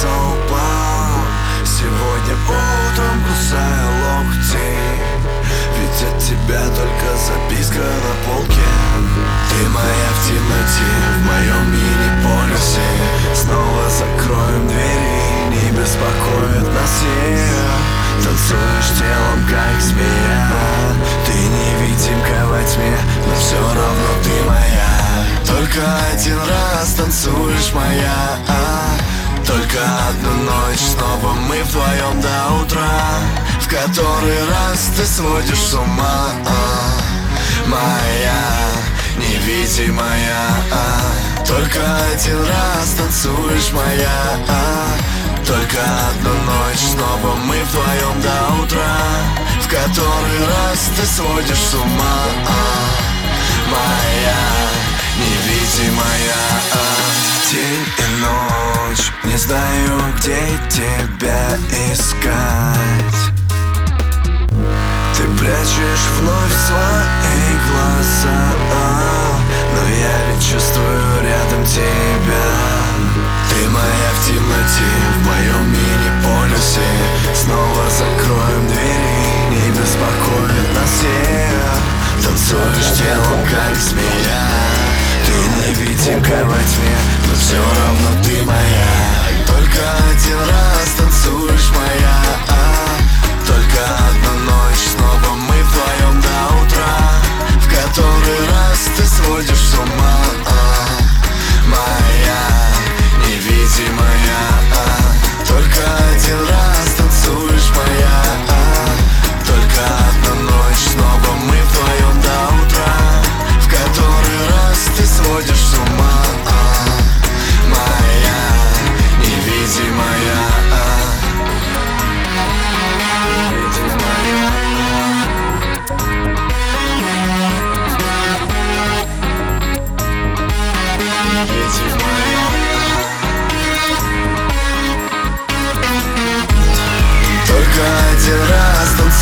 Солнце упало Сегодня утром кусая локти Ведь от тебя только записка на полке Ты моя в темноте, в моем мини-полюсе Снова закроем двери, не беспокоит нас север Танцуешь телом, как змея Ты невидимка во тьме, но все равно ты моя. Только один раз танцуешь моя ночь Снова мы вдвоем до утра. В который раз ты сводишь с ума. Моя невидимая. Только один раз танцуешь моя. Только одну ночь Снова мы вдвоем до утра. В который раз ты сводишь с ума. Моя невидимая. День и ночь Не знаю, где тебя искать. Ты прячешь вновь свои глаза Но я ведь чувствую рядом тебя. Ты моя в темноте, в моем мини-полюсе. Снова закроем двери, не беспокоит нас всех. Танцуешь телом, как змея. Ты невидимка во тьме, но все равно ты моя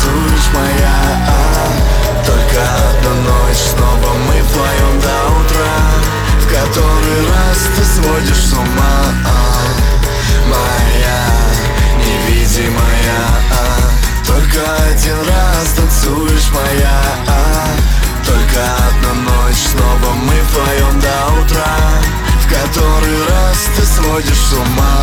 лишь моя а, Только одна ночь, снова мы вдвоем до утра В который раз ты сводишь с ума а, Моя, невидимая а, Только один раз танцуешь моя а, Только одна ночь, снова мы вдвоем до утра В который раз ты сводишь с ума.